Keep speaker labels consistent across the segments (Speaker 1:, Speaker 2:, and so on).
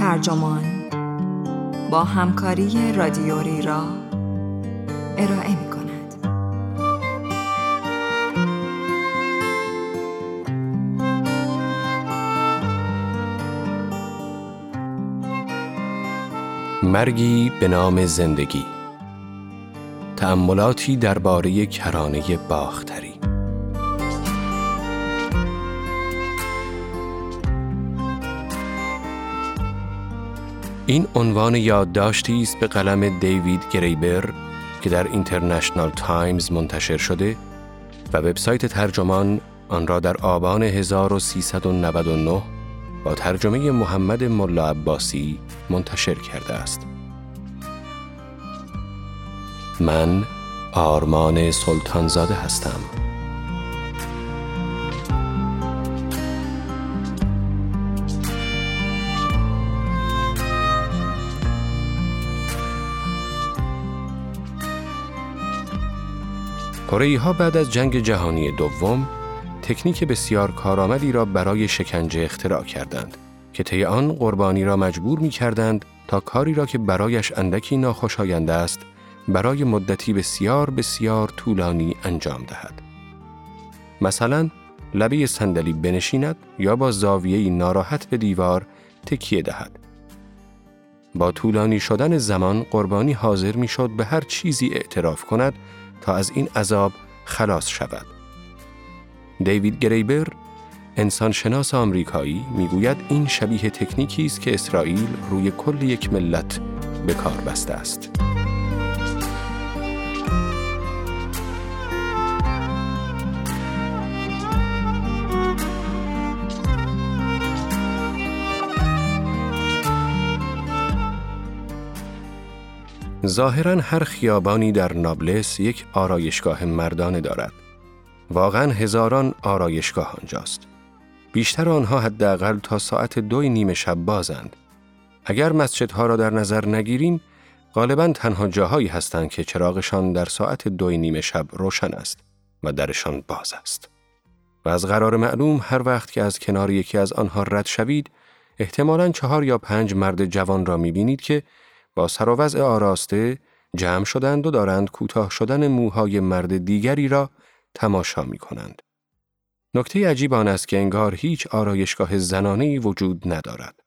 Speaker 1: ترجمان. با همکاری رادیوری را ارائه می کند.
Speaker 2: مرگی به نام زندگی. تأملاتی درباره کرانه باختری. این عنوان یادداشتی است به قلم دیوید گریبر که در اینترنشنال تایمز منتشر شده و وبسایت ترجمان آن را در آبان 1399 با ترجمه محمد ملا عباسی منتشر کرده است. من آرمان سلطانزاده هستم. کره ها بعد از جنگ جهانی دوم تکنیک بسیار کارآمدی را برای شکنجه اختراع کردند که طی آن قربانی را مجبور می کردند تا کاری را که برایش اندکی ناخوشایند است برای مدتی بسیار بسیار طولانی انجام دهد. مثلا لبه صندلی بنشیند یا با زاویه ناراحت به دیوار تکیه دهد. با طولانی شدن زمان قربانی حاضر می شد به هر چیزی اعتراف کند تا از این عذاب خلاص شود. دیوید گریبر انسان شناس آمریکایی می‌گوید این شبیه تکنیکی است که اسرائیل روی کل یک ملت به کار بسته است. ظاهرا هر خیابانی در نابلس یک آرایشگاه مردانه دارد. واقعا هزاران آرایشگاه آنجاست. بیشتر آنها حداقل تا ساعت دوی نیم شب بازند. اگر مسجدها را در نظر نگیریم، غالبا تنها جاهایی هستند که چراغشان در ساعت دوی نیم شب روشن است و درشان باز است. و از قرار معلوم هر وقت که از کنار یکی از آنها رد شوید، احتمالاً چهار یا پنج مرد جوان را می‌بینید که با سر و وضع آراسته جمع شدند و دارند کوتاه شدن موهای مرد دیگری را تماشا می کنند. نکته عجیب آن است که انگار هیچ آرایشگاه زنانه وجود ندارد.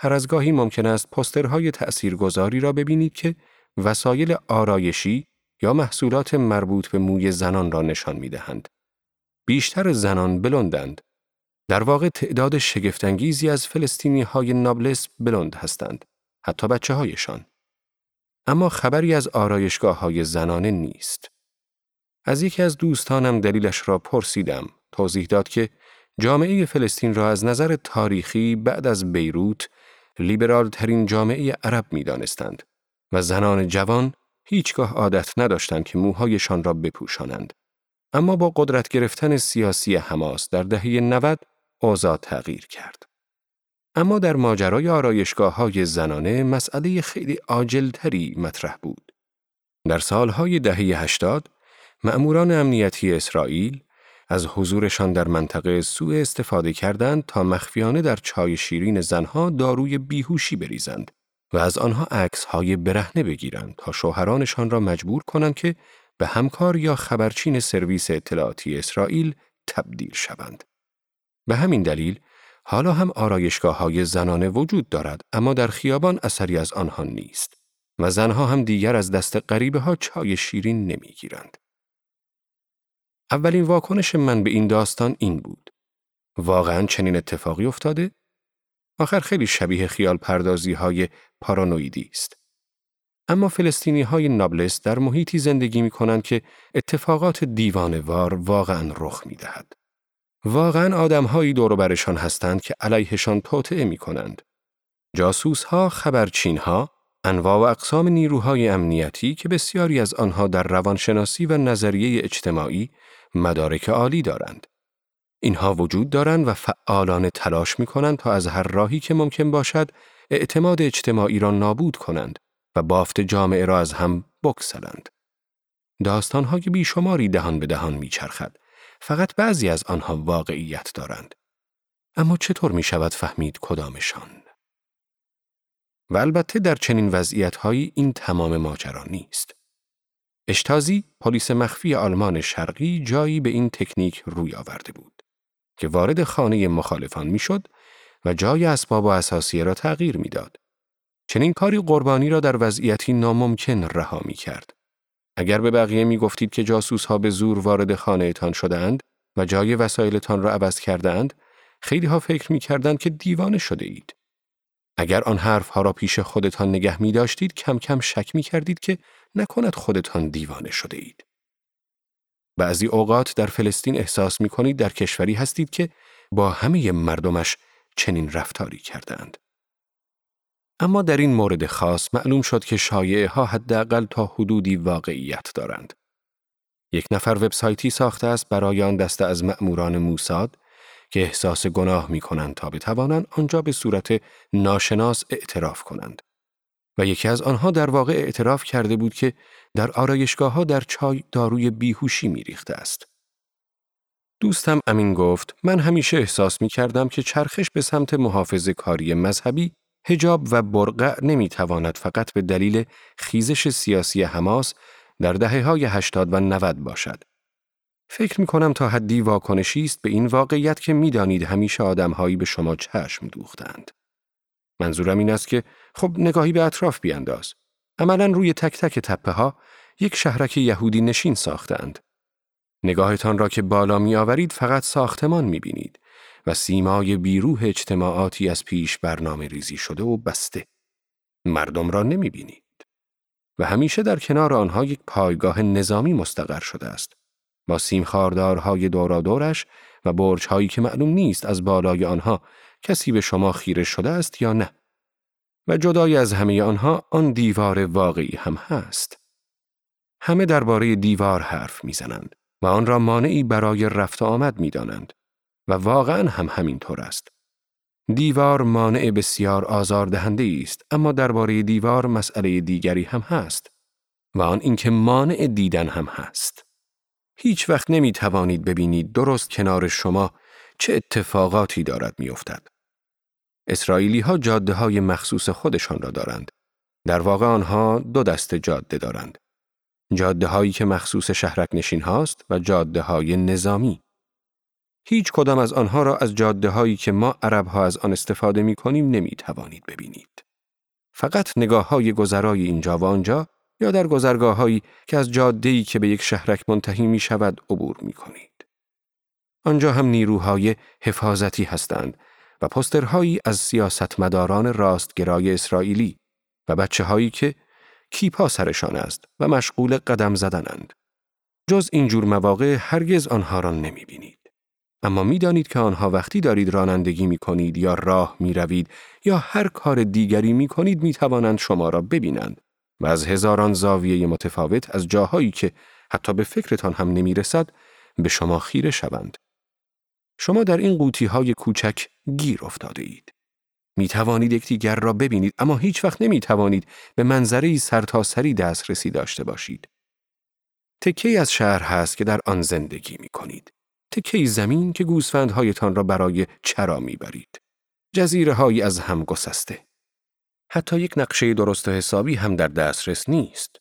Speaker 2: هر از گاهی ممکن است پسترهای تأثیرگذاری را ببینید که وسایل آرایشی یا محصولات مربوط به موی زنان را نشان می دهند. بیشتر زنان بلندند. در واقع تعداد شگفتانگیزی از فلسطینی های نابلس بلند هستند. حتی بچه هایشان. اما خبری از آرایشگاه های زنانه نیست. از یکی از دوستانم دلیلش را پرسیدم. توضیح داد که جامعه فلسطین را از نظر تاریخی بعد از بیروت لیبرال ترین جامعه عرب می دانستند و زنان جوان هیچگاه عادت نداشتند که موهایشان را بپوشانند. اما با قدرت گرفتن سیاسی حماس در دهه 90 اوضاع تغییر کرد. اما در ماجرای آرایشگاه های زنانه مسئله خیلی عاجلتری مطرح بود. در سالهای دهه 80 مأموران امنیتی اسرائیل از حضورشان در منطقه سوء استفاده کردند تا مخفیانه در چای شیرین زنها داروی بیهوشی بریزند و از آنها عکس های برهنه بگیرند تا شوهرانشان را مجبور کنند که به همکار یا خبرچین سرویس اطلاعاتی اسرائیل تبدیل شوند. به همین دلیل حالا هم آرایشگاه های زنانه وجود دارد اما در خیابان اثری از آنها نیست و زنها هم دیگر از دست غریبه ها چای شیرین نمی گیرند. اولین واکنش من به این داستان این بود. واقعا چنین اتفاقی افتاده؟ آخر خیلی شبیه خیال پردازی های پارانویدی است. اما فلسطینی های نابلس در محیطی زندگی می کنند که اتفاقات دیوانوار واقعا رخ می دهد. واقعا آدمهایی دور برشان هستند که علیهشان توطعه می کنند. جاسوس ها، خبرچین ها، انواع و اقسام نیروهای امنیتی که بسیاری از آنها در روانشناسی و نظریه اجتماعی مدارک عالی دارند. اینها وجود دارند و فعالانه تلاش می کنند تا از هر راهی که ممکن باشد اعتماد اجتماعی را نابود کنند و بافت جامعه را از هم بکسلند. داستانهای بیشماری دهان به دهان میچرخد فقط بعضی از آنها واقعیت دارند. اما چطور می شود فهمید کدامشان؟ و البته در چنین وضعیتهایی این تمام ماجرا نیست. اشتازی پلیس مخفی آلمان شرقی جایی به این تکنیک روی آورده بود که وارد خانه مخالفان می‌شد و جای اسباب و اساسیه را تغییر می‌داد. چنین کاری قربانی را در وضعیتی ناممکن رها می کرد. اگر به بقیه می گفتید که جاسوس ها به زور وارد خانه تان شدهاند و جای وسایلتان را عوض کردهاند، خیلی ها فکر می کردند که دیوانه شده اید. اگر آن حرف ها را پیش خودتان نگه می داشتید کم کم شک می کردید که نکند خودتان دیوانه شده اید. بعضی اوقات در فلسطین احساس می کنید در کشوری هستید که با همه مردمش چنین رفتاری کردند. اما در این مورد خاص معلوم شد که شایعه ها حداقل تا حدودی واقعیت دارند. یک نفر وبسایتی ساخته است برای آن دسته از مأموران موساد که احساس گناه می کنند تا بتوانند آنجا به صورت ناشناس اعتراف کنند. و یکی از آنها در واقع اعتراف کرده بود که در آرایشگاه ها در چای داروی بیهوشی می ریخته است. دوستم امین گفت من همیشه احساس می کردم که چرخش به سمت محافظ کاری مذهبی هجاب و برقع نمی تواند فقط به دلیل خیزش سیاسی حماس در دهه های 80 و 90 باشد. فکر می کنم تا حدی واکنشی است به این واقعیت که می‌دانید همیشه آدمهایی به شما چشم دوختند. منظورم این است که خب نگاهی به اطراف بیانداز. عملا روی تک تک تپه ها یک شهرک یهودی نشین ساختند. نگاهتان را که بالا می آورید فقط ساختمان می بینید و سیمای بیروح اجتماعاتی از پیش برنامه ریزی شده و بسته. مردم را نمی بینید. و همیشه در کنار آنها یک پایگاه نظامی مستقر شده است. با سیمخاردارهای دورادورش و برجهایی که معلوم نیست از بالای آنها کسی به شما خیره شده است یا نه. و جدای از همه آنها آن دیوار واقعی هم هست. همه درباره دیوار حرف می‌زنند و آن را مانعی برای رفت آمد می‌دانند و واقعا هم همینطور است. دیوار مانع بسیار آزاردهنده است اما درباره دیوار مسئله دیگری هم هست و آن اینکه مانع دیدن هم هست. هیچ وقت نمی توانید ببینید درست کنار شما چه اتفاقاتی دارد میافتد. اسرائیلی ها جاده های مخصوص خودشان را دارند. در واقع آنها دو دسته جاده دارند. جاده هایی که مخصوص شهرک نشین هاست و جاده های نظامی. هیچ کدام از آنها را از جاده هایی که ما عرب ها از آن استفاده می کنیم نمی توانید ببینید. فقط نگاه های گذرای اینجا و آنجا یا در گذرگاه هایی که از جاده که به یک شهرک منتهی می شود عبور می کنید. آنجا هم نیروهای حفاظتی هستند و پسترهایی از سیاستمداران راستگرای اسرائیلی و بچه هایی که کیپا سرشان است و مشغول قدم زدنند. جز اینجور مواقع هرگز آنها را نمی بینید. اما می دانید که آنها وقتی دارید رانندگی می کنید یا راه می روید یا هر کار دیگری می کنید می توانند شما را ببینند و از هزاران زاویه متفاوت از جاهایی که حتی به فکرتان هم نمی رسد به شما خیره شوند. شما در این قوطی های کوچک گیر افتاده اید. می توانید یکدیگر را ببینید اما هیچ وقت نمی توانید به منظری سرتاسری دسترسی داشته باشید. تکه از شهر هست که در آن زندگی می کنید. تکه زمین که گوسفندهایتان را برای چرا می برید. جزیره های از هم گسسته. حتی یک نقشه درست و حسابی هم در دسترس نیست.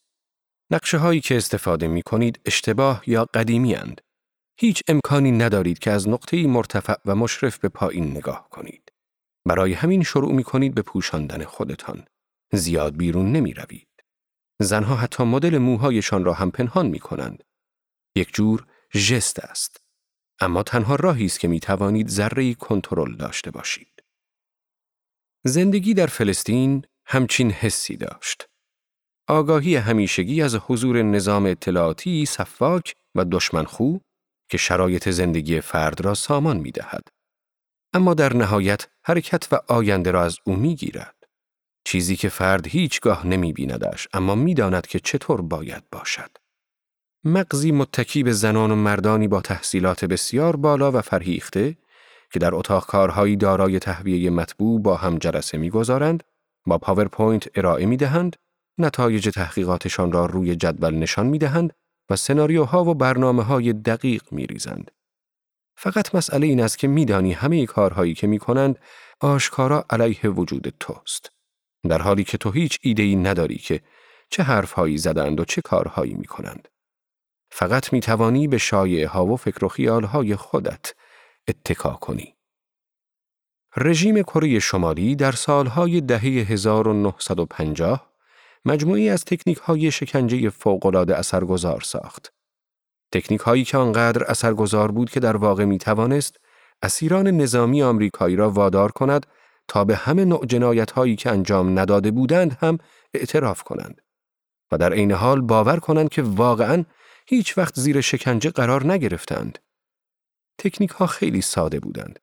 Speaker 2: نقشه هایی که استفاده می کنید اشتباه یا قدیمی اند. هیچ امکانی ندارید که از نقطه مرتفع و مشرف به پایین نگاه کنید. برای همین شروع می کنید به پوشاندن خودتان. زیاد بیرون نمی روید. زنها حتی مدل موهایشان را هم پنهان می کنند. یک جور ژست است. اما تنها راهی است که می توانید ذره کنترل داشته باشید. زندگی در فلسطین همچین حسی داشت. آگاهی همیشگی از حضور نظام اطلاعاتی صفاک و دشمنخو که شرایط زندگی فرد را سامان می دهد. اما در نهایت حرکت و آینده را از او می گیرد. چیزی که فرد هیچگاه نمی بیندش اما می داند که چطور باید باشد. مغزی متکی به زنان و مردانی با تحصیلات بسیار بالا و فرهیخته که در اتاق کارهایی دارای تهویه مطبوع با هم جلسه می‌گذارند با پاورپوینت ارائه می دهند، نتایج تحقیقاتشان را روی جدول نشان می دهند و سناریوها و برنامه های دقیق می ریزند. فقط مسئله این است که میدانی همه کارهایی که می کنند آشکارا علیه وجود توست. در حالی که تو هیچ ایده‌ای نداری که چه حرفهایی زدند و چه کارهایی می کنند. فقط می توانی به شایعه ها و فکر و خیال های خودت اتکا کنی. رژیم کره شمالی در سالهای دهه 1950 مجموعی از تکنیک های شکنجه فوقالعاده اثرگذار ساخت. تکنیک هایی که آنقدر اثرگذار بود که در واقع می توانست اسیران نظامی آمریکایی را وادار کند تا به همه نوع جنایت هایی که انجام نداده بودند هم اعتراف کنند و در عین حال باور کنند که واقعا هیچ وقت زیر شکنجه قرار نگرفتند. تکنیک ها خیلی ساده بودند.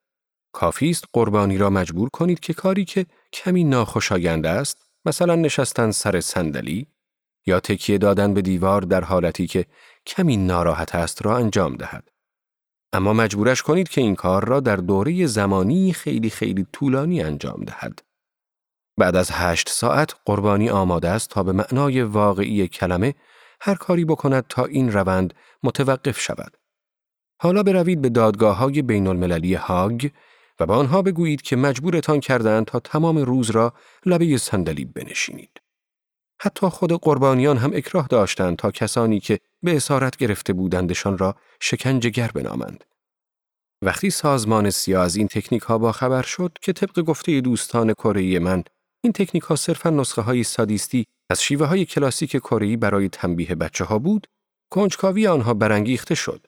Speaker 2: کافی است قربانی را مجبور کنید که کاری که کمی ناخوشایند است، مثلا نشستن سر صندلی یا تکیه دادن به دیوار در حالتی که کمی ناراحت است را انجام دهد. اما مجبورش کنید که این کار را در دوره زمانی خیلی خیلی طولانی انجام دهد. بعد از هشت ساعت قربانی آماده است تا به معنای واقعی کلمه هر کاری بکند تا این روند متوقف شود. حالا بروید به دادگاه های بین المللی هاگ و به آنها بگویید که مجبورتان کردند تا تمام روز را لبه صندلی بنشینید. حتی خود قربانیان هم اکراه داشتند تا کسانی که به اسارت گرفته بودندشان را شکنجهگر بنامند. وقتی سازمان سیا از این تکنیک ها با خبر شد که طبق گفته دوستان کره من این تکنیک ها صرفا نسخه های سادیستی از شیوه های کلاسیک کره برای تنبیه بچه ها بود، کنجکاوی آنها برانگیخته شد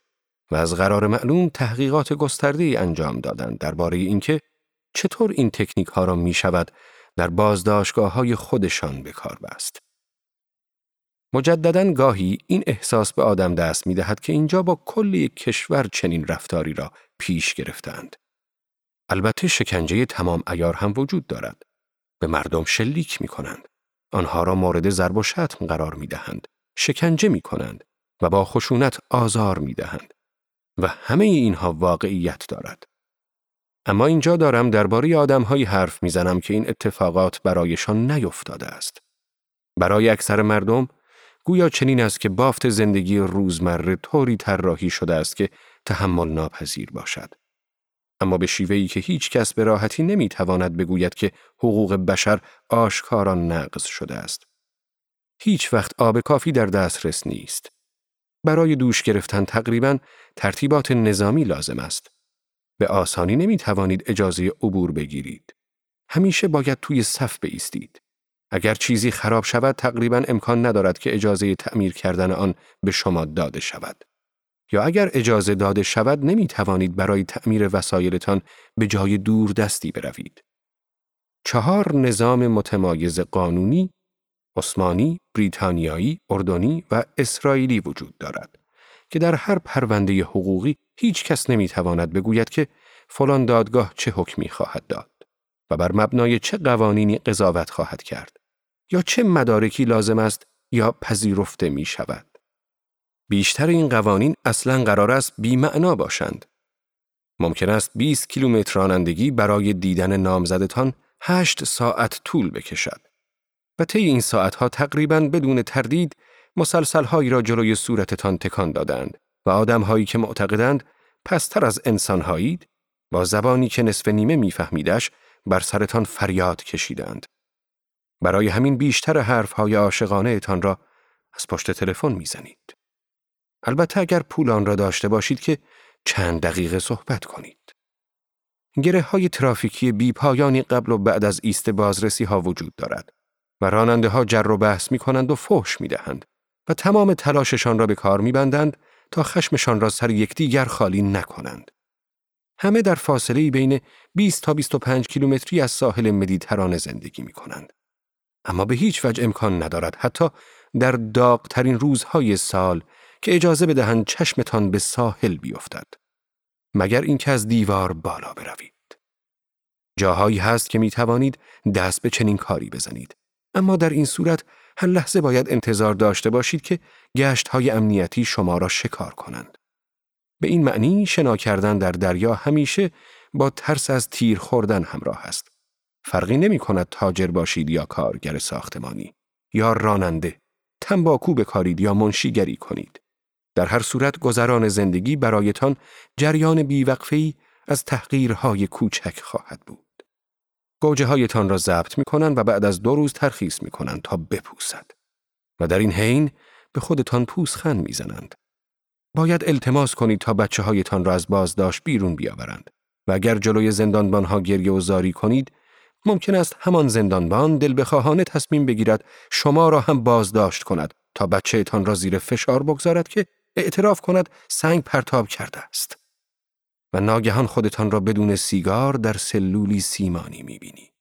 Speaker 2: و از قرار معلوم تحقیقات گسترده انجام دادند درباره اینکه چطور این تکنیک ها را می شود در بازداشتگاه های خودشان به کار بست. مجددا گاهی این احساس به آدم دست می دهد که اینجا با کل یک کشور چنین رفتاری را پیش گرفتند. البته شکنجه تمام ایار هم وجود دارد. به مردم شلیک می کنند. آنها را مورد ضرب و شتم قرار می دهند. شکنجه می کنند و با خشونت آزار می دهند. و همه اینها واقعیت دارد. اما اینجا دارم درباره آدمهایی حرف می‌زنم که این اتفاقات برایشان نیفتاده است. برای اکثر مردم گویا چنین است که بافت زندگی روزمره طوری طراحی شده است که تحمل ناپذیر باشد. اما به شیوهی که هیچ کس به راحتی نمی‌تواند بگوید که حقوق بشر آشکارا نقض شده است. هیچ وقت آب کافی در دسترس نیست. برای دوش گرفتن تقریبا ترتیبات نظامی لازم است. به آسانی نمی توانید اجازه عبور بگیرید. همیشه باید توی صف بایستید. اگر چیزی خراب شود تقریبا امکان ندارد که اجازه تعمیر کردن آن به شما داده شود. یا اگر اجازه داده شود نمی توانید برای تعمیر وسایلتان به جای دور دستی بروید. چهار نظام متمایز قانونی، عثمانی، بریتانیایی، اردنی و اسرائیلی وجود دارد که در هر پرونده حقوقی هیچ کس نمی تواند بگوید که فلان دادگاه چه حکمی خواهد داد و بر مبنای چه قوانینی قضاوت خواهد کرد یا چه مدارکی لازم است یا پذیرفته می شود. بیشتر این قوانین اصلا قرار است بی معنا باشند. ممکن است 20 کیلومتر رانندگی برای دیدن نامزدتان 8 ساعت طول بکشد. و طی این ساعتها تقریبا بدون تردید مسلسلهایی را جلوی صورتتان تکان دادند و آدمهایی که معتقدند پستر از انسانهایید با زبانی که نصف نیمه میفهمیدش بر سرتان فریاد کشیدند. برای همین بیشتر حرفهای عاشقانه اتان را از پشت تلفن می‌زنید. البته اگر پول آن را داشته باشید که چند دقیقه صحبت کنید. گره های ترافیکی بی پایانی قبل و بعد از ایست بازرسی ها وجود دارد و راننده ها جر و بحث می کنند و فحش می دهند و تمام تلاششان را به کار می بندند تا خشمشان را سر یکدیگر خالی نکنند. همه در فاصله بین 20 تا 25 کیلومتری از ساحل مدیترانه زندگی می کنند. اما به هیچ وجه امکان ندارد حتی در داغترین روزهای سال که اجازه بدهند چشمتان به ساحل بیفتد. مگر اینکه از دیوار بالا بروید. جاهایی هست که می توانید دست به چنین کاری بزنید. اما در این صورت هر لحظه باید انتظار داشته باشید که گشت های امنیتی شما را شکار کنند. به این معنی شنا کردن در دریا همیشه با ترس از تیر خوردن همراه است. فرقی نمی کند تاجر باشید یا کارگر ساختمانی یا راننده، تنباکو بکارید یا منشیگری کنید. در هر صورت گذران زندگی برایتان جریان بیوقفه‌ای از تحقیرهای کوچک خواهد بود. گوجه هایتان را ضبط می کنند و بعد از دو روز ترخیص می کنند تا بپوسد. و در این حین به خودتان پوسخند می زنند. باید التماس کنید تا بچه هایتان را از بازداشت بیرون بیاورند. و اگر جلوی زندانبان ها گریه و زاری کنید، ممکن است همان زندانبان دل بخواهانه تصمیم بگیرد شما را هم بازداشت کند تا بچهتان را زیر فشار بگذارد که اعتراف کند سنگ پرتاب کرده است. و ناگهان خودتان را بدون سیگار در سلولی سیمانی می‌بینید.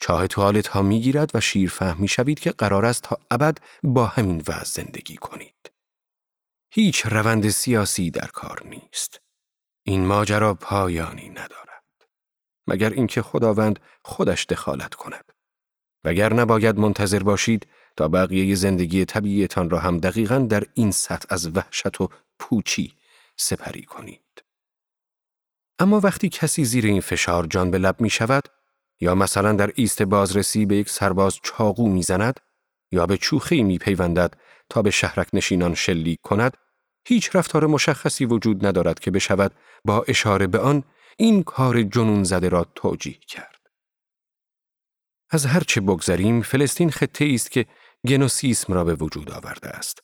Speaker 2: چاه توالت ها می‌گیرد و شیر فهم می‌شوید که قرار است تا ابد با همین وضع زندگی کنید. هیچ روند سیاسی در کار نیست. این ماجرا پایانی ندارد. مگر اینکه خداوند خودش دخالت کند. وگر نباید منتظر باشید تا بقیه زندگی طبیعیتان را هم دقیقا در این سطح از وحشت و پوچی سپری کنید. اما وقتی کسی زیر این فشار جان به لب می شود یا مثلا در ایست بازرسی به یک سرباز چاقو می زند یا به چوخی می پیوندد تا به شهرک نشینان شلیک کند هیچ رفتار مشخصی وجود ندارد که بشود با اشاره به آن این کار جنون زده را توجیه کرد. از هرچه بگذریم فلسطین خطه است که گنوسیسم را به وجود آورده است.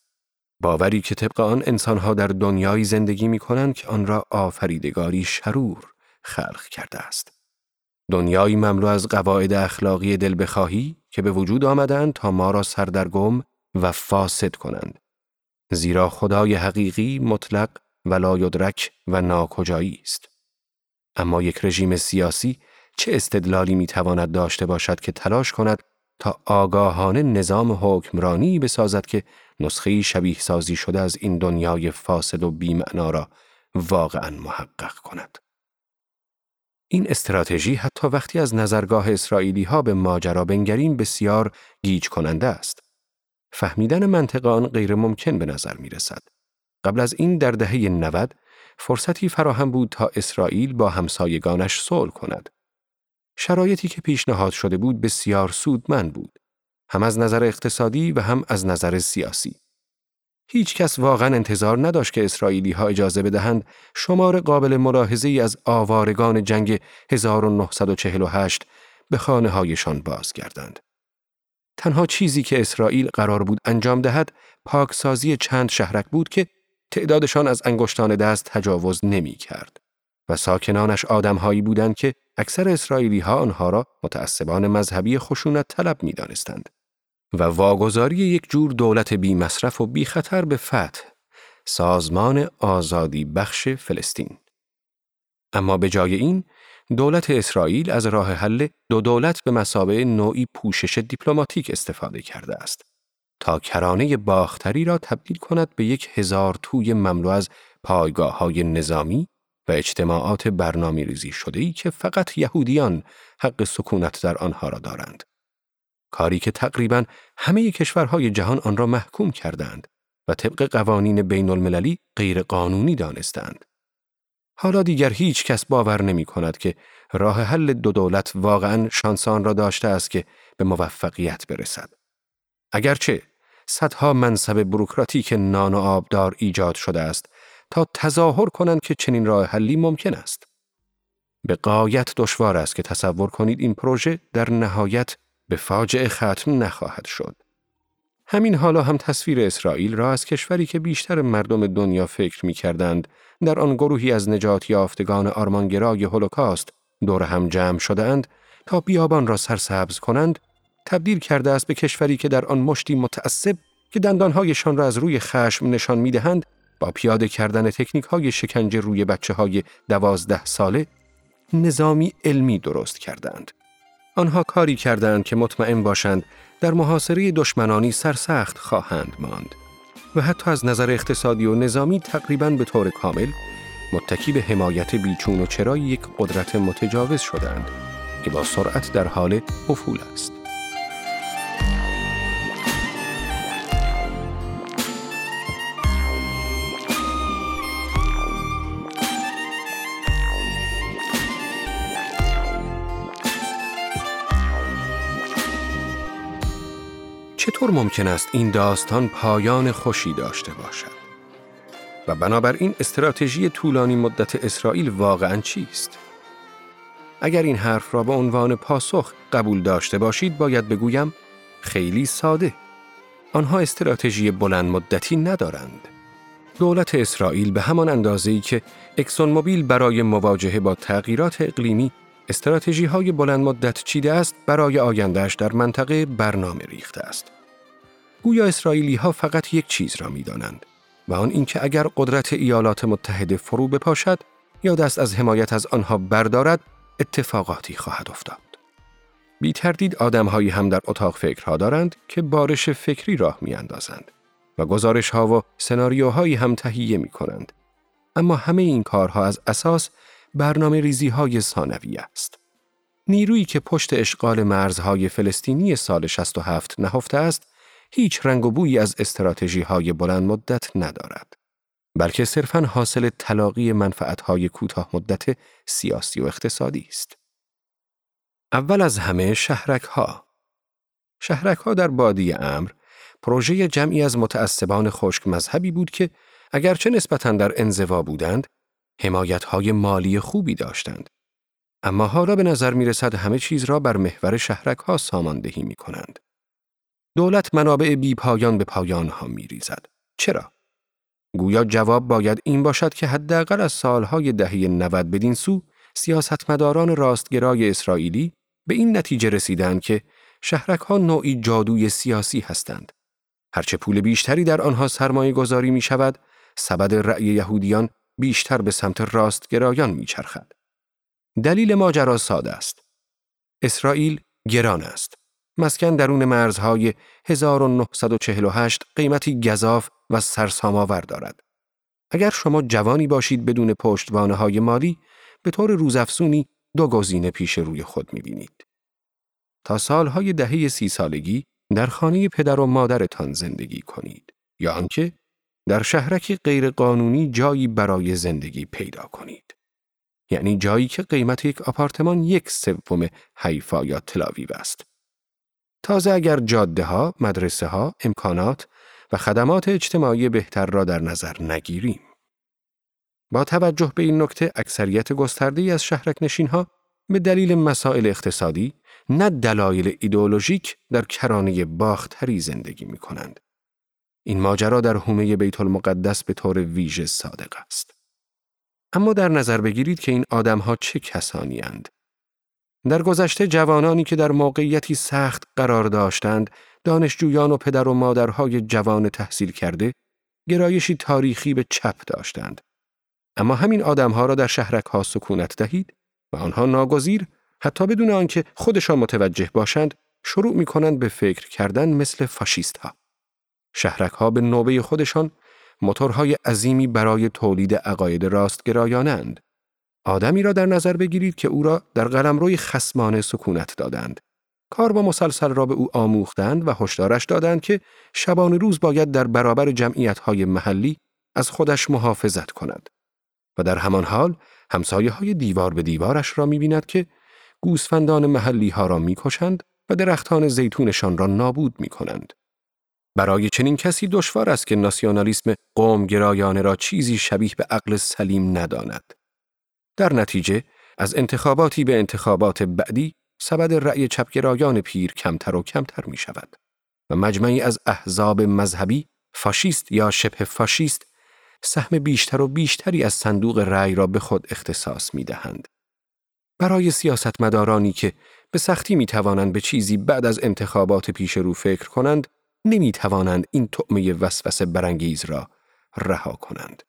Speaker 2: باوری که طبق آن انسانها در دنیایی زندگی می کنند که آن را آفریدگاری شرور خلق کرده است. دنیایی مملو از قواعد اخلاقی دل بخواهی که به وجود آمدند تا ما را سردرگم و فاسد کنند. زیرا خدای حقیقی مطلق و لایدرک و ناکجایی است. اما یک رژیم سیاسی چه استدلالی می تواند داشته باشد که تلاش کند آگاهانه نظام حکمرانی بسازد که نسخه شبیه سازی شده از این دنیای فاسد و بیمعنا را واقعا محقق کند. این استراتژی حتی وقتی از نظرگاه اسرائیلی ها به ماجرا بنگریم بسیار گیج کننده است. فهمیدن منطق آن غیر ممکن به نظر می رسد. قبل از این در دهه 90 فرصتی فراهم بود تا اسرائیل با همسایگانش صلح کند. شرایطی که پیشنهاد شده بود بسیار سودمند بود. هم از نظر اقتصادی و هم از نظر سیاسی. هیچ کس واقعا انتظار نداشت که اسرائیلی ها اجازه بدهند شمار قابل ملاحظه ای از آوارگان جنگ 1948 به خانه هایشان بازگردند. تنها چیزی که اسرائیل قرار بود انجام دهد پاکسازی چند شهرک بود که تعدادشان از انگشتان دست تجاوز نمی کرد و ساکنانش آدمهایی بودند که اکثر اسرائیلی ها آنها را متعصبان مذهبی خشونت طلب می دانستند. و واگذاری یک جور دولت بی مصرف و بی خطر به فتح سازمان آزادی بخش فلسطین اما به جای این دولت اسرائیل از راه حل دو دولت به مسابه نوعی پوشش دیپلماتیک استفاده کرده است تا کرانه باختری را تبدیل کند به یک هزار توی مملو از پایگاه های نظامی و اجتماعات برنامه ریزی شده ای که فقط یهودیان حق سکونت در آنها را دارند. کاری که تقریبا همه کشورهای جهان آن را محکوم کردند و طبق قوانین بین المللی غیر قانونی دانستند. حالا دیگر هیچ کس باور نمی کند که راه حل دو دولت واقعا شانسان را داشته است که به موفقیت برسد. اگرچه صدها منصب بروکراتیک نان و آبدار ایجاد شده است تا تظاهر کنند که چنین راه حلی ممکن است. به قایت دشوار است که تصور کنید این پروژه در نهایت به فاجعه ختم نخواهد شد. همین حالا هم تصویر اسرائیل را از کشوری که بیشتر مردم دنیا فکر می کردند در آن گروهی از نجات یافتگان آرمانگرای هولوکاست دور هم جمع شدهاند تا بیابان را سرسبز کنند تبدیل کرده است به کشوری که در آن مشتی متعصب که دندانهایشان را از روی خشم نشان می دهند پیاده کردن تکنیک های شکنجه روی بچه های دوازده ساله نظامی علمی درست کردند. آنها کاری کردند که مطمئن باشند در محاصره دشمنانی سرسخت خواهند ماند و حتی از نظر اقتصادی و نظامی تقریبا به طور کامل متکی به حمایت بیچون و چرای یک قدرت متجاوز شدند که با سرعت در حال افول است. چطور ممکن است این داستان پایان خوشی داشته باشد؟ و بنابراین استراتژی طولانی مدت اسرائیل واقعا چیست؟ اگر این حرف را به عنوان پاسخ قبول داشته باشید باید بگویم خیلی ساده. آنها استراتژی بلند مدتی ندارند. دولت اسرائیل به همان اندازه‌ای که اکسون موبیل برای مواجهه با تغییرات اقلیمی استراتژی های بلند مدت چیده است برای آیندهش در منطقه برنامه ریخته است. گویا اسرائیلی ها فقط یک چیز را می دانند و آن اینکه اگر قدرت ایالات متحده فرو بپاشد یا دست از حمایت از آنها بردارد اتفاقاتی خواهد افتاد. بی تردید آدم هایی هم در اتاق فکرها دارند که بارش فکری راه می اندازند و گزارش ها و سناریوهایی هم تهیه می کنند. اما همه این کارها از اساس برنامه ریزی های ثانوی است. نیرویی که پشت اشغال مرزهای فلسطینی سال 67 نهفته است، هیچ رنگ و بویی از استراتژی های بلند مدت ندارد. بلکه صرفاً حاصل تلاقی منفعتهای کوتاه مدت سیاسی و اقتصادی است. اول از همه شهرک ها. شهرک ها در بادی امر پروژه جمعی از متعصبان خشک مذهبی بود که اگرچه نسبتاً در انزوا بودند، حمایت های مالی خوبی داشتند. اما حالا به نظر می رسد همه چیز را بر محور شهرک ها ساماندهی می کنند. دولت منابع بی پایان به پایان ها می ریزد. چرا؟ گویا جواب باید این باشد که حداقل از سالهای دهه 90 بدین سو سیاستمداران راستگرای اسرائیلی به این نتیجه رسیدند که شهرک ها نوعی جادوی سیاسی هستند. هرچه پول بیشتری در آنها سرمایه گذاری می شود، سبد رأی یهودیان بیشتر به سمت راستگرایان می چرخد. دلیل ماجرا ساده است. اسرائیل گران است. مسکن درون مرزهای 1948 قیمتی گذاف و سرسام‌آور دارد. اگر شما جوانی باشید بدون پشتوانه های مالی، به طور روزافزونی دو گزینه پیش روی خود می‌بینید. تا سالهای دهه سی سالگی در خانه پدر و مادرتان زندگی کنید یا آنکه در شهرکی غیرقانونی جایی برای زندگی پیدا کنید. یعنی جایی که قیمت یک آپارتمان یک سوم حیفا یا تلاویو است. تازه اگر جاده ها، مدرسه ها، امکانات و خدمات اجتماعی بهتر را در نظر نگیریم. با توجه به این نکته اکثریت گسترده از شهرک نشین ها به دلیل مسائل اقتصادی نه دلایل ایدئولوژیک در کرانه باختری زندگی می کنند. این ماجرا در حومه بیت المقدس به طور ویژه صادق است. اما در نظر بگیرید که این آدمها چه کسانی اند. در گذشته جوانانی که در موقعیتی سخت قرار داشتند، دانشجویان و پدر و مادرهای جوان تحصیل کرده، گرایشی تاریخی به چپ داشتند. اما همین آدمها را در شهرک ها سکونت دهید و آنها ناگزیر حتی بدون آنکه خودشان متوجه باشند شروع می کنند به فکر کردن مثل فاشیست ها. شهرک ها به نوبه خودشان موتورهای عظیمی برای تولید عقاید راستگرایانند. آدمی را در نظر بگیرید که او را در قلمروی خسمانه سکونت دادند. کار با مسلسل را به او آموختند و هشدارش دادند که شبان روز باید در برابر جمعیتهای محلی از خودش محافظت کند. و در همان حال همسایه های دیوار به دیوارش را می بیند که گوسفندان محلی ها را می کشند و درختان زیتونشان را نابود می کنند. برای چنین کسی دشوار است که ناسیونالیسم قوم گرایانه را چیزی شبیه به عقل سلیم نداند. در نتیجه از انتخاباتی به انتخابات بعدی سبد رأی چپگرایان پیر کمتر و کمتر می شود و مجمعی از احزاب مذهبی فاشیست یا شبه فاشیست سهم بیشتر و بیشتری از صندوق رأی را به خود اختصاص می دهند. برای سیاستمدارانی که به سختی می توانند به چیزی بعد از انتخابات پیش رو فکر کنند، نمی توانند این طعمه وسوسه برانگیز را رها کنند.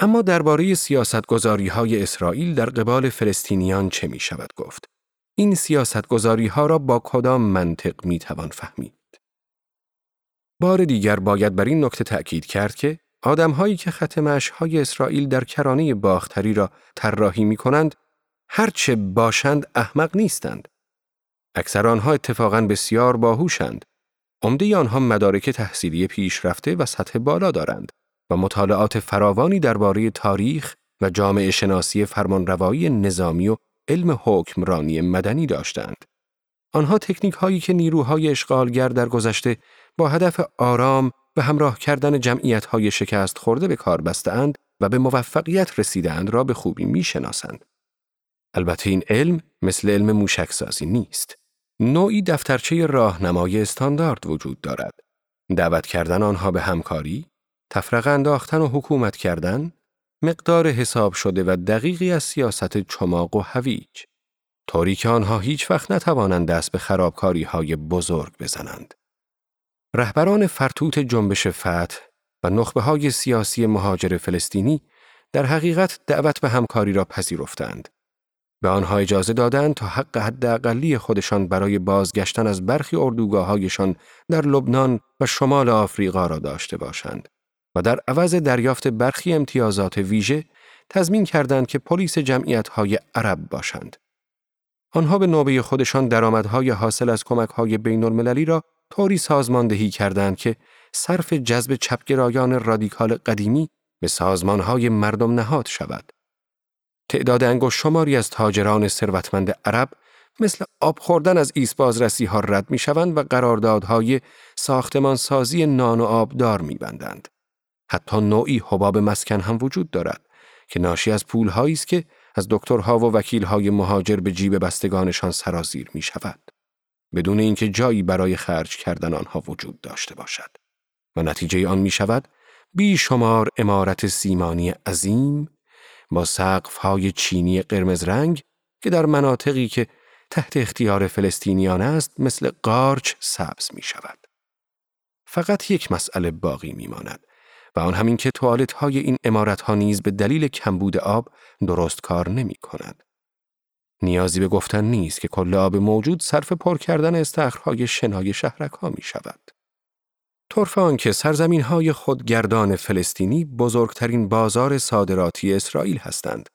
Speaker 2: اما درباره سیاستگذاری های اسرائیل در قبال فلسطینیان چه می شود گفت؟ این سیاستگذاری ها را با کدام منطق می توان فهمید؟ بار دیگر باید بر این نکته تأکید کرد که آدمهایی که ختم های اسرائیل در کرانه باختری را طراحی می کنند، هرچه باشند احمق نیستند. اکثر آنها اتفاقا بسیار باهوشند. عمده آنها مدارک تحصیلی پیشرفته و سطح بالا دارند و مطالعات فراوانی درباره تاریخ و جامعه شناسی فرمانروایی نظامی و علم حکمرانی مدنی داشتند. آنها تکنیک هایی که نیروهای اشغالگر در گذشته با هدف آرام و همراه کردن جمعیت های شکست خورده به کار بستند و به موفقیت رسیدند را به خوبی می شناسند. البته این علم مثل علم موشکسازی نیست. نوعی دفترچه راهنمای استاندارد وجود دارد. دعوت کردن آنها به همکاری، تفرقه انداختن و حکومت کردن، مقدار حساب شده و دقیقی از سیاست چماق و هویج. طوری که آنها هیچ وقت نتوانند دست به خرابکاری های بزرگ بزنند. رهبران فرتوت جنبش فتح و نخبه های سیاسی مهاجر فلسطینی در حقیقت دعوت به همکاری را پذیرفتند. به آنها اجازه دادند تا حق حداقلی خودشان برای بازگشتن از برخی اردوگاههایشان در لبنان و شمال آفریقا را داشته باشند و در عوض دریافت برخی امتیازات ویژه تضمین کردند که پلیس جمعیت‌های عرب باشند. آنها به نوبه خودشان درآمدهای حاصل از کمک‌های بین‌المللی را طوری سازماندهی کردند که صرف جذب چپگرایان رادیکال قدیمی به سازمانهای مردم نهاد شود. تعداد انگشت شماری از تاجران ثروتمند عرب مثل آب خوردن از ایست بازرسی ها رد می شوند و قراردادهای ساختمانسازی نان و آبدار می بندند. حتی نوعی حباب مسکن هم وجود دارد که ناشی از پولهایی است که از دکترها و وکیلهای مهاجر به جیب بستگانشان سرازیر می شود. بدون اینکه جایی برای خرج کردن آنها وجود داشته باشد. و نتیجه آن می شود بیشمار امارت سیمانی عظیم با های چینی قرمز رنگ که در مناطقی که تحت اختیار فلسطینیان است مثل قارچ سبز می شود. فقط یک مسئله باقی می ماند و آن همین که توالت های این امارت ها نیز به دلیل کمبود آب درست کار نمی کند. نیازی به گفتن نیست که کل آب موجود صرف پر کردن استخرهای شنای شهرک ها می شود. طرف آنکه سرزمین های خودگردان فلسطینی بزرگترین بازار صادراتی اسرائیل هستند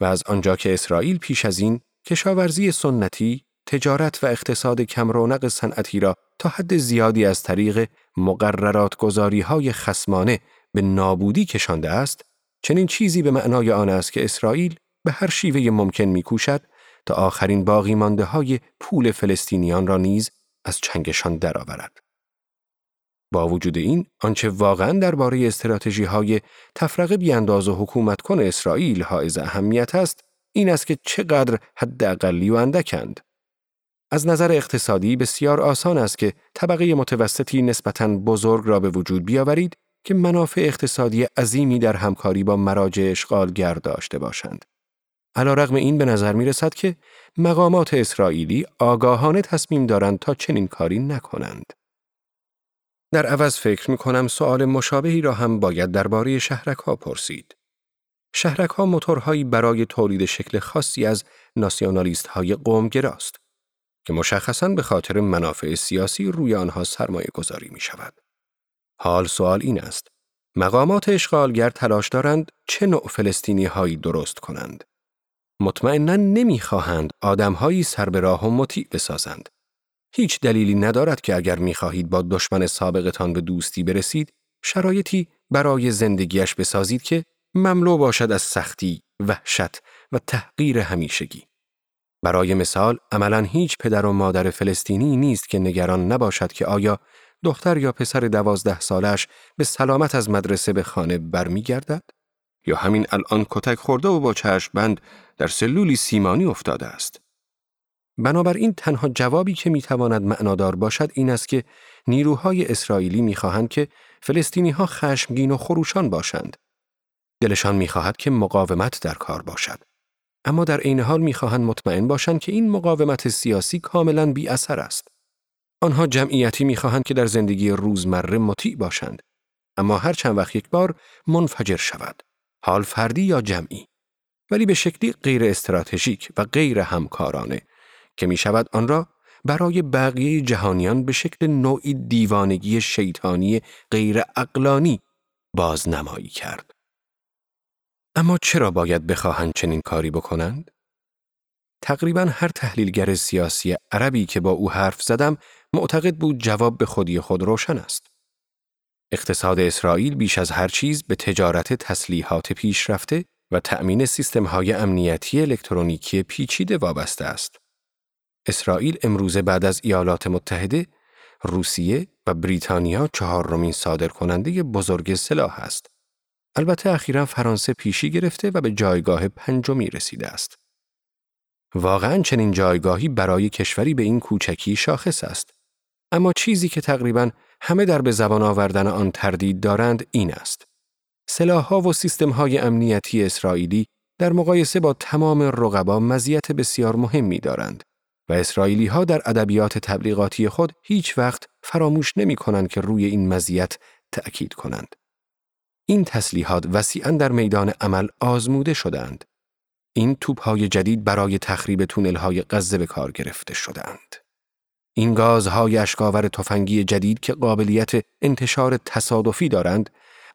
Speaker 2: و از آنجا که اسرائیل پیش از این کشاورزی سنتی، تجارت و اقتصاد کمرونق صنعتی را تا حد زیادی از طریق مقررات گذاری های خسمانه به نابودی کشانده است، چنین چیزی به معنای آن است که اسرائیل به هر شیوه ممکن میکوشد تا آخرین باقی مانده های پول فلسطینیان را نیز از چنگشان درآورد. با وجود این آنچه واقعا درباره استراتژی های تفرقه بیانداز و حکومت کن اسرائیل حائز اهمیت است این است که چقدر حداقلی و اندکند از نظر اقتصادی بسیار آسان است که طبقه متوسطی نسبتاً بزرگ را به وجود بیاورید که منافع اقتصادی عظیمی در همکاری با مراجع اشغالگر داشته باشند. رغم این به نظر می رسد که مقامات اسرائیلی آگاهانه تصمیم دارند تا چنین کاری نکنند. در عوض فکر می کنم سؤال مشابهی را هم باید درباره شهرک ها پرسید. شهرک ها موتورهایی برای تولید شکل خاصی از ناسیونالیست های قومگراست که مشخصاً به خاطر منافع سیاسی روی آنها سرمایه گذاری می شود. حال سوال این است. مقامات اشغالگر تلاش دارند چه نوع فلسطینی هایی درست کنند. مطمئنا نمی‌خواهند آدمهایی سر به راه و مطیع بسازند. هیچ دلیلی ندارد که اگر می‌خواهید با دشمن سابقتان به دوستی برسید، شرایطی برای زندگیش بسازید که مملو باشد از سختی، وحشت و تحقیر همیشگی. برای مثال، عملا هیچ پدر و مادر فلسطینی نیست که نگران نباشد که آیا دختر یا پسر دوازده سالش به سلامت از مدرسه به خانه برمیگردد؟ یا همین الان کتک خورده و با چشم بند در سلولی سیمانی افتاده است؟ بنابراین تنها جوابی که می‌تواند معنادار باشد این است که نیروهای اسرائیلی می‌خواهند که فلسطینی ها خشمگین و خروشان باشند. دلشان می‌خواهد که مقاومت در کار باشد. اما در عین حال می‌خواهند مطمئن باشند که این مقاومت سیاسی کاملا بی اثر است. آنها جمعیتی می‌خواهند که در زندگی روزمره مطیع باشند. اما هر چند وقت یک بار منفجر شود. حال فردی یا جمعی. ولی به شکلی غیر استراتژیک و غیر همکارانه که می شود آن را برای بقیه جهانیان به شکل نوعی دیوانگی شیطانی غیر اقلانی بازنمایی کرد. اما چرا باید بخواهند چنین کاری بکنند؟ تقریبا هر تحلیلگر سیاسی عربی که با او حرف زدم معتقد بود جواب به خودی خود روشن است. اقتصاد اسرائیل بیش از هر چیز به تجارت تسلیحات پیشرفته و تأمین سیستم‌های امنیتی الکترونیکی پیچیده وابسته است. اسرائیل امروزه بعد از ایالات متحده، روسیه و بریتانیا چهارمین صادرکننده بزرگ سلاح است. البته اخیرا فرانسه پیشی گرفته و به جایگاه پنجمی رسیده است. واقعا چنین جایگاهی برای کشوری به این کوچکی شاخص است. اما چیزی که تقریبا همه در به زبان آوردن آن تردید دارند این است. سلاحها و سیستمهای امنیتی اسرائیلی در مقایسه با تمام رقبا مزیت بسیار مهمی دارند و اسرائیلی ها در ادبیات تبلیغاتی خود هیچ وقت فراموش نمی کنند که روی این مزیت تأکید کنند. این تسلیحات وسیعا در میدان عمل آزموده شدند. این توپهای جدید برای تخریب های غزه به کار گرفته شدند. این گازهای اشکاور تفنگی جدید که قابلیت انتشار تصادفی دارند،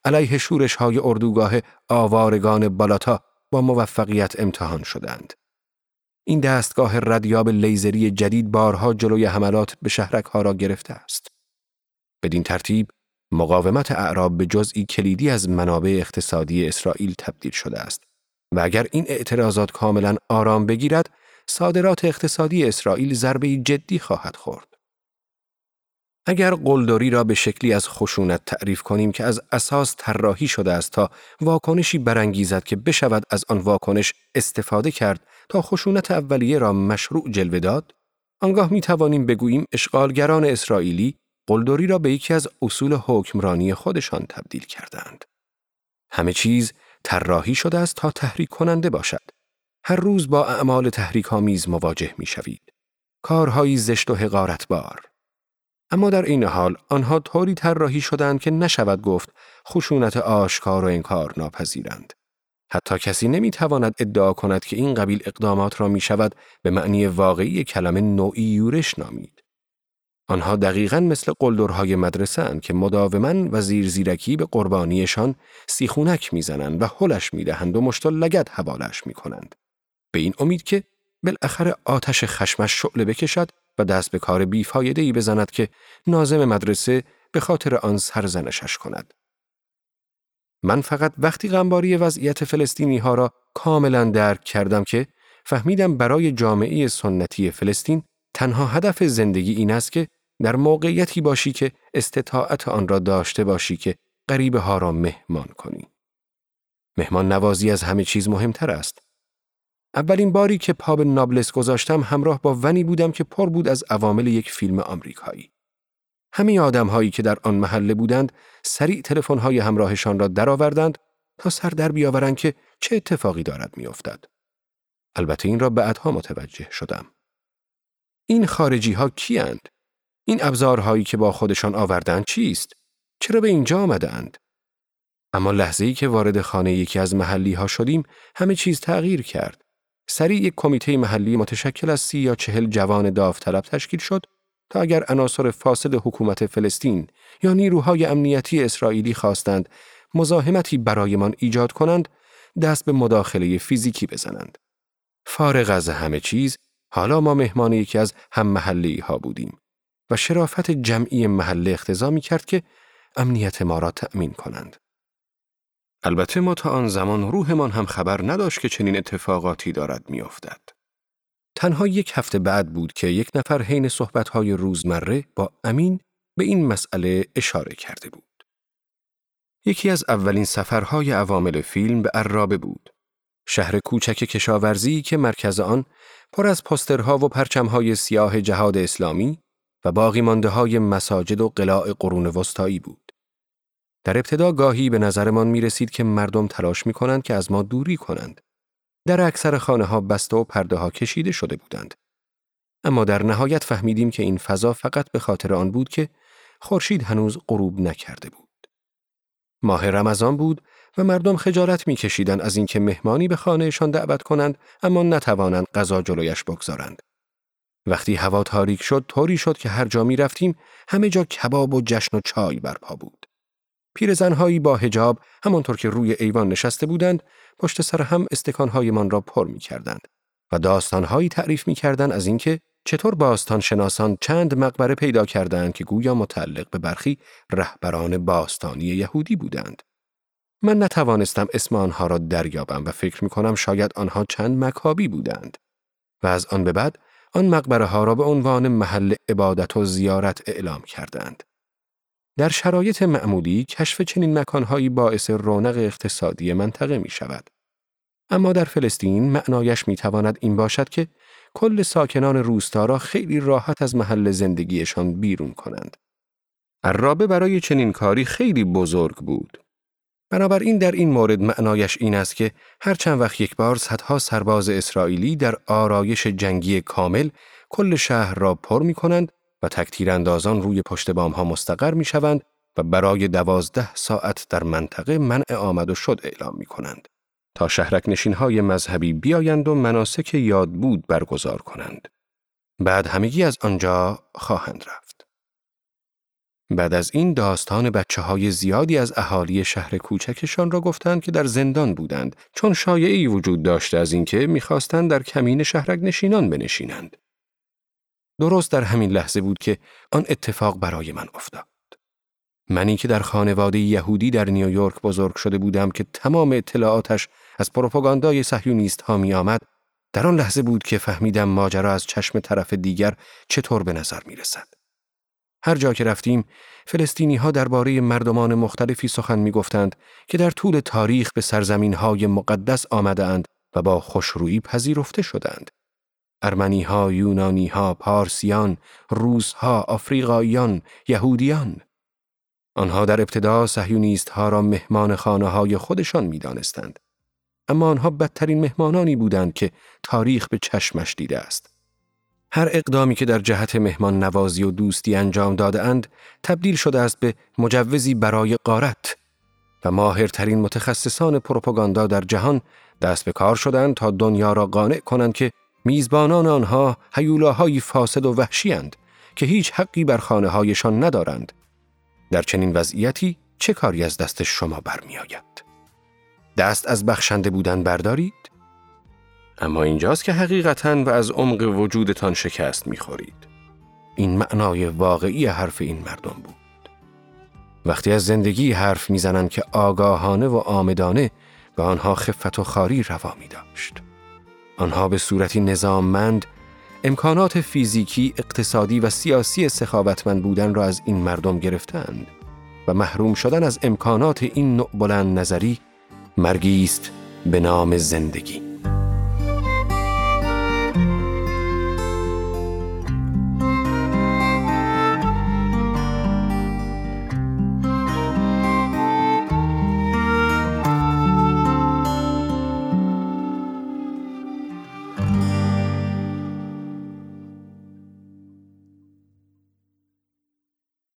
Speaker 2: علیه شورش های اردوگاه آوارگان بالاتا با موفقیت امتحان شدند. این دستگاه ردیاب لیزری جدید بارها جلوی حملات به شهرک ها را گرفته است. بدین ترتیب مقاومت اعراب به جزئی کلیدی از منابع اقتصادی اسرائیل تبدیل شده است و اگر این اعتراضات کاملا آرام بگیرد صادرات اقتصادی اسرائیل ضربه جدی خواهد خورد. اگر قلدری را به شکلی از خشونت تعریف کنیم که از اساس طراحی شده است تا واکنشی برانگیزد که بشود از آن واکنش استفاده کرد تا خشونت اولیه را مشروع جلوه داد آنگاه می توانیم بگوییم اشغالگران اسرائیلی قلدری را به یکی از اصول حکمرانی خودشان تبدیل کردند همه چیز طراحی شده است تا تحریک کننده باشد هر روز با اعمال تحریک آمیز مواجه می شوید. کارهایی زشت و حقارتبار اما در این حال آنها طوری طراحی شدند که نشود گفت خشونت آشکار و انکار ناپذیرند. حتی کسی نمی‌تواند ادعا کند که این قبیل اقدامات را می شود به معنی واقعی کلمه نوعی یورش نامید. آنها دقیقا مثل قلدرهای مدرسه اند که مداوما و زیر زیرکی به قربانیشان سیخونک می‌زنند و حلش می‌دهند و مشت لگد حوالش می کنند. به این امید که بالاخره آتش خشمش شعله بکشد و دست به کار بیفایده بزند که نازم مدرسه به خاطر آن سرزنشش کند. من فقط وقتی غمباری وضعیت فلسطینی ها را کاملا درک کردم که فهمیدم برای جامعه سنتی فلسطین تنها هدف زندگی این است که در موقعیتی باشی که استطاعت آن را داشته باشی که غریبه ها را مهمان کنی. مهمان نوازی از همه چیز مهمتر است. اولین باری که پا به نابلس گذاشتم همراه با ونی بودم که پر بود از عوامل یک فیلم آمریکایی. همه آدم هایی که در آن محله بودند سریع تلفن های همراهشان را درآوردند تا سر در بیاورند که چه اتفاقی دارد میافتد. البته این را بعدها متوجه شدم. این خارجی ها کیند؟ این ابزارهایی که با خودشان آوردند چیست؟ چرا به اینجا آمدند؟ اما لحظه ای که وارد خانه یکی از محلی ها شدیم همه چیز تغییر کرد. سریع یک کمیته محلی متشکل از سی یا چهل جوان داوطلب تشکیل شد تا اگر عناصر فاسد حکومت فلسطین یا نیروهای امنیتی اسرائیلی خواستند مزاحمتی برایمان ایجاد کنند دست به مداخله فیزیکی بزنند. فارغ از همه چیز حالا ما مهمان یکی از هم محلی ها بودیم و شرافت جمعی محله اختضا می کرد که امنیت ما را تأمین کنند. البته ما تا آن زمان روحمان هم خبر نداشت که چنین اتفاقاتی دارد میافتد. تنها یک هفته بعد بود که یک نفر حین صحبتهای روزمره با امین به این مسئله اشاره کرده بود. یکی از اولین سفرهای عوامل فیلم به عرابه بود. شهر کوچک کشاورزی که مرکز آن پر از پسترها و پرچمهای سیاه جهاد اسلامی و باقی مانده های مساجد و قلاع قرون وسطایی بود. در ابتدا گاهی به نظرمان می رسید که مردم تلاش می کنند که از ما دوری کنند. در اکثر خانه ها بسته و پرده ها کشیده شده بودند. اما در نهایت فهمیدیم که این فضا فقط به خاطر آن بود که خورشید هنوز غروب نکرده بود. ماه رمضان بود و مردم خجالت میکشیدند از اینکه مهمانی به خانهشان دعوت کنند اما نتوانند غذا جلویش بگذارند. وقتی هوا تاریک شد طوری شد که هر جا می رفتیم همه جا کباب و جشن و چای برپا بود. پیرزنهایی با هجاب همانطور که روی ایوان نشسته بودند پشت سر هم استکانهایمان را پر می کردند و داستانهایی تعریف می کردند از اینکه چطور باستان شناسان چند مقبره پیدا کردند که گویا متعلق به برخی رهبران باستانی یهودی بودند. من نتوانستم اسم آنها را دریابم و فکر می کنم شاید آنها چند مکابی بودند. و از آن به بعد آن مقبره ها را به عنوان محل عبادت و زیارت اعلام کردند. در شرایط معمولی کشف چنین مکانهایی باعث رونق اقتصادی منطقه می شود. اما در فلسطین معنایش می تواند این باشد که کل ساکنان روستا را خیلی راحت از محل زندگیشان بیرون کنند. عرابه برای چنین کاری خیلی بزرگ بود. بنابراین در این مورد معنایش این است که هر چند وقت یک بار صدها سرباز اسرائیلی در آرایش جنگی کامل کل شهر را پر می کنند و تکتیر اندازان روی پشت بام ها مستقر می شوند و برای دوازده ساعت در منطقه منع آمد و شد اعلام می کنند تا شهرک نشین های مذهبی بیایند و مناسک یادبود برگزار کنند. بعد همگی از آنجا خواهند رفت. بعد از این داستان بچه های زیادی از اهالی شهر کوچکشان را گفتند که در زندان بودند چون شایعی وجود داشته از اینکه می‌خواستند در کمین شهرک نشینان بنشینند. درست در همین لحظه بود که آن اتفاق برای من افتاد. منی که در خانواده یهودی در نیویورک بزرگ شده بودم که تمام اطلاعاتش از پروپاگاندای صهیونیست ها می آمد، در آن لحظه بود که فهمیدم ماجرا از چشم طرف دیگر چطور به نظر می رسد. هر جا که رفتیم، فلسطینی ها درباره مردمان مختلفی سخن می گفتند که در طول تاریخ به سرزمین های مقدس آمده اند و با خوشرویی پذیرفته شدند. ارمنی ها، یونانی ها، پارسیان، روس ها، آفریقاییان، یهودیان. آنها در ابتدا سهیونیست ها را مهمان خانه های خودشان می دانستند. اما آنها بدترین مهمانانی بودند که تاریخ به چشمش دیده است. هر اقدامی که در جهت مهمان نوازی و دوستی انجام داده اند تبدیل شده است به مجوزی برای قارت و ماهرترین متخصصان پروپاگاندا در جهان دست به کار شدند تا دنیا را قانع کنند که میزبانان آنها هیولاهای فاسد و وحشی که هیچ حقی بر خانه هایشان ندارند. در چنین وضعیتی چه کاری از دست شما برمیآید؟ دست از بخشنده بودن بردارید؟ اما اینجاست که حقیقتا و از عمق وجودتان شکست می‌خورید. این معنای واقعی حرف این مردم بود. وقتی از زندگی حرف می‌زنند که آگاهانه و آمدانه به آنها خفت و خاری روا می داشت. آنها به صورتی نظاممند امکانات فیزیکی، اقتصادی و سیاسی سخاوتمند بودن را از این مردم گرفتند و محروم شدن از امکانات این نوع بلند نظری مرگی است به نام زندگی.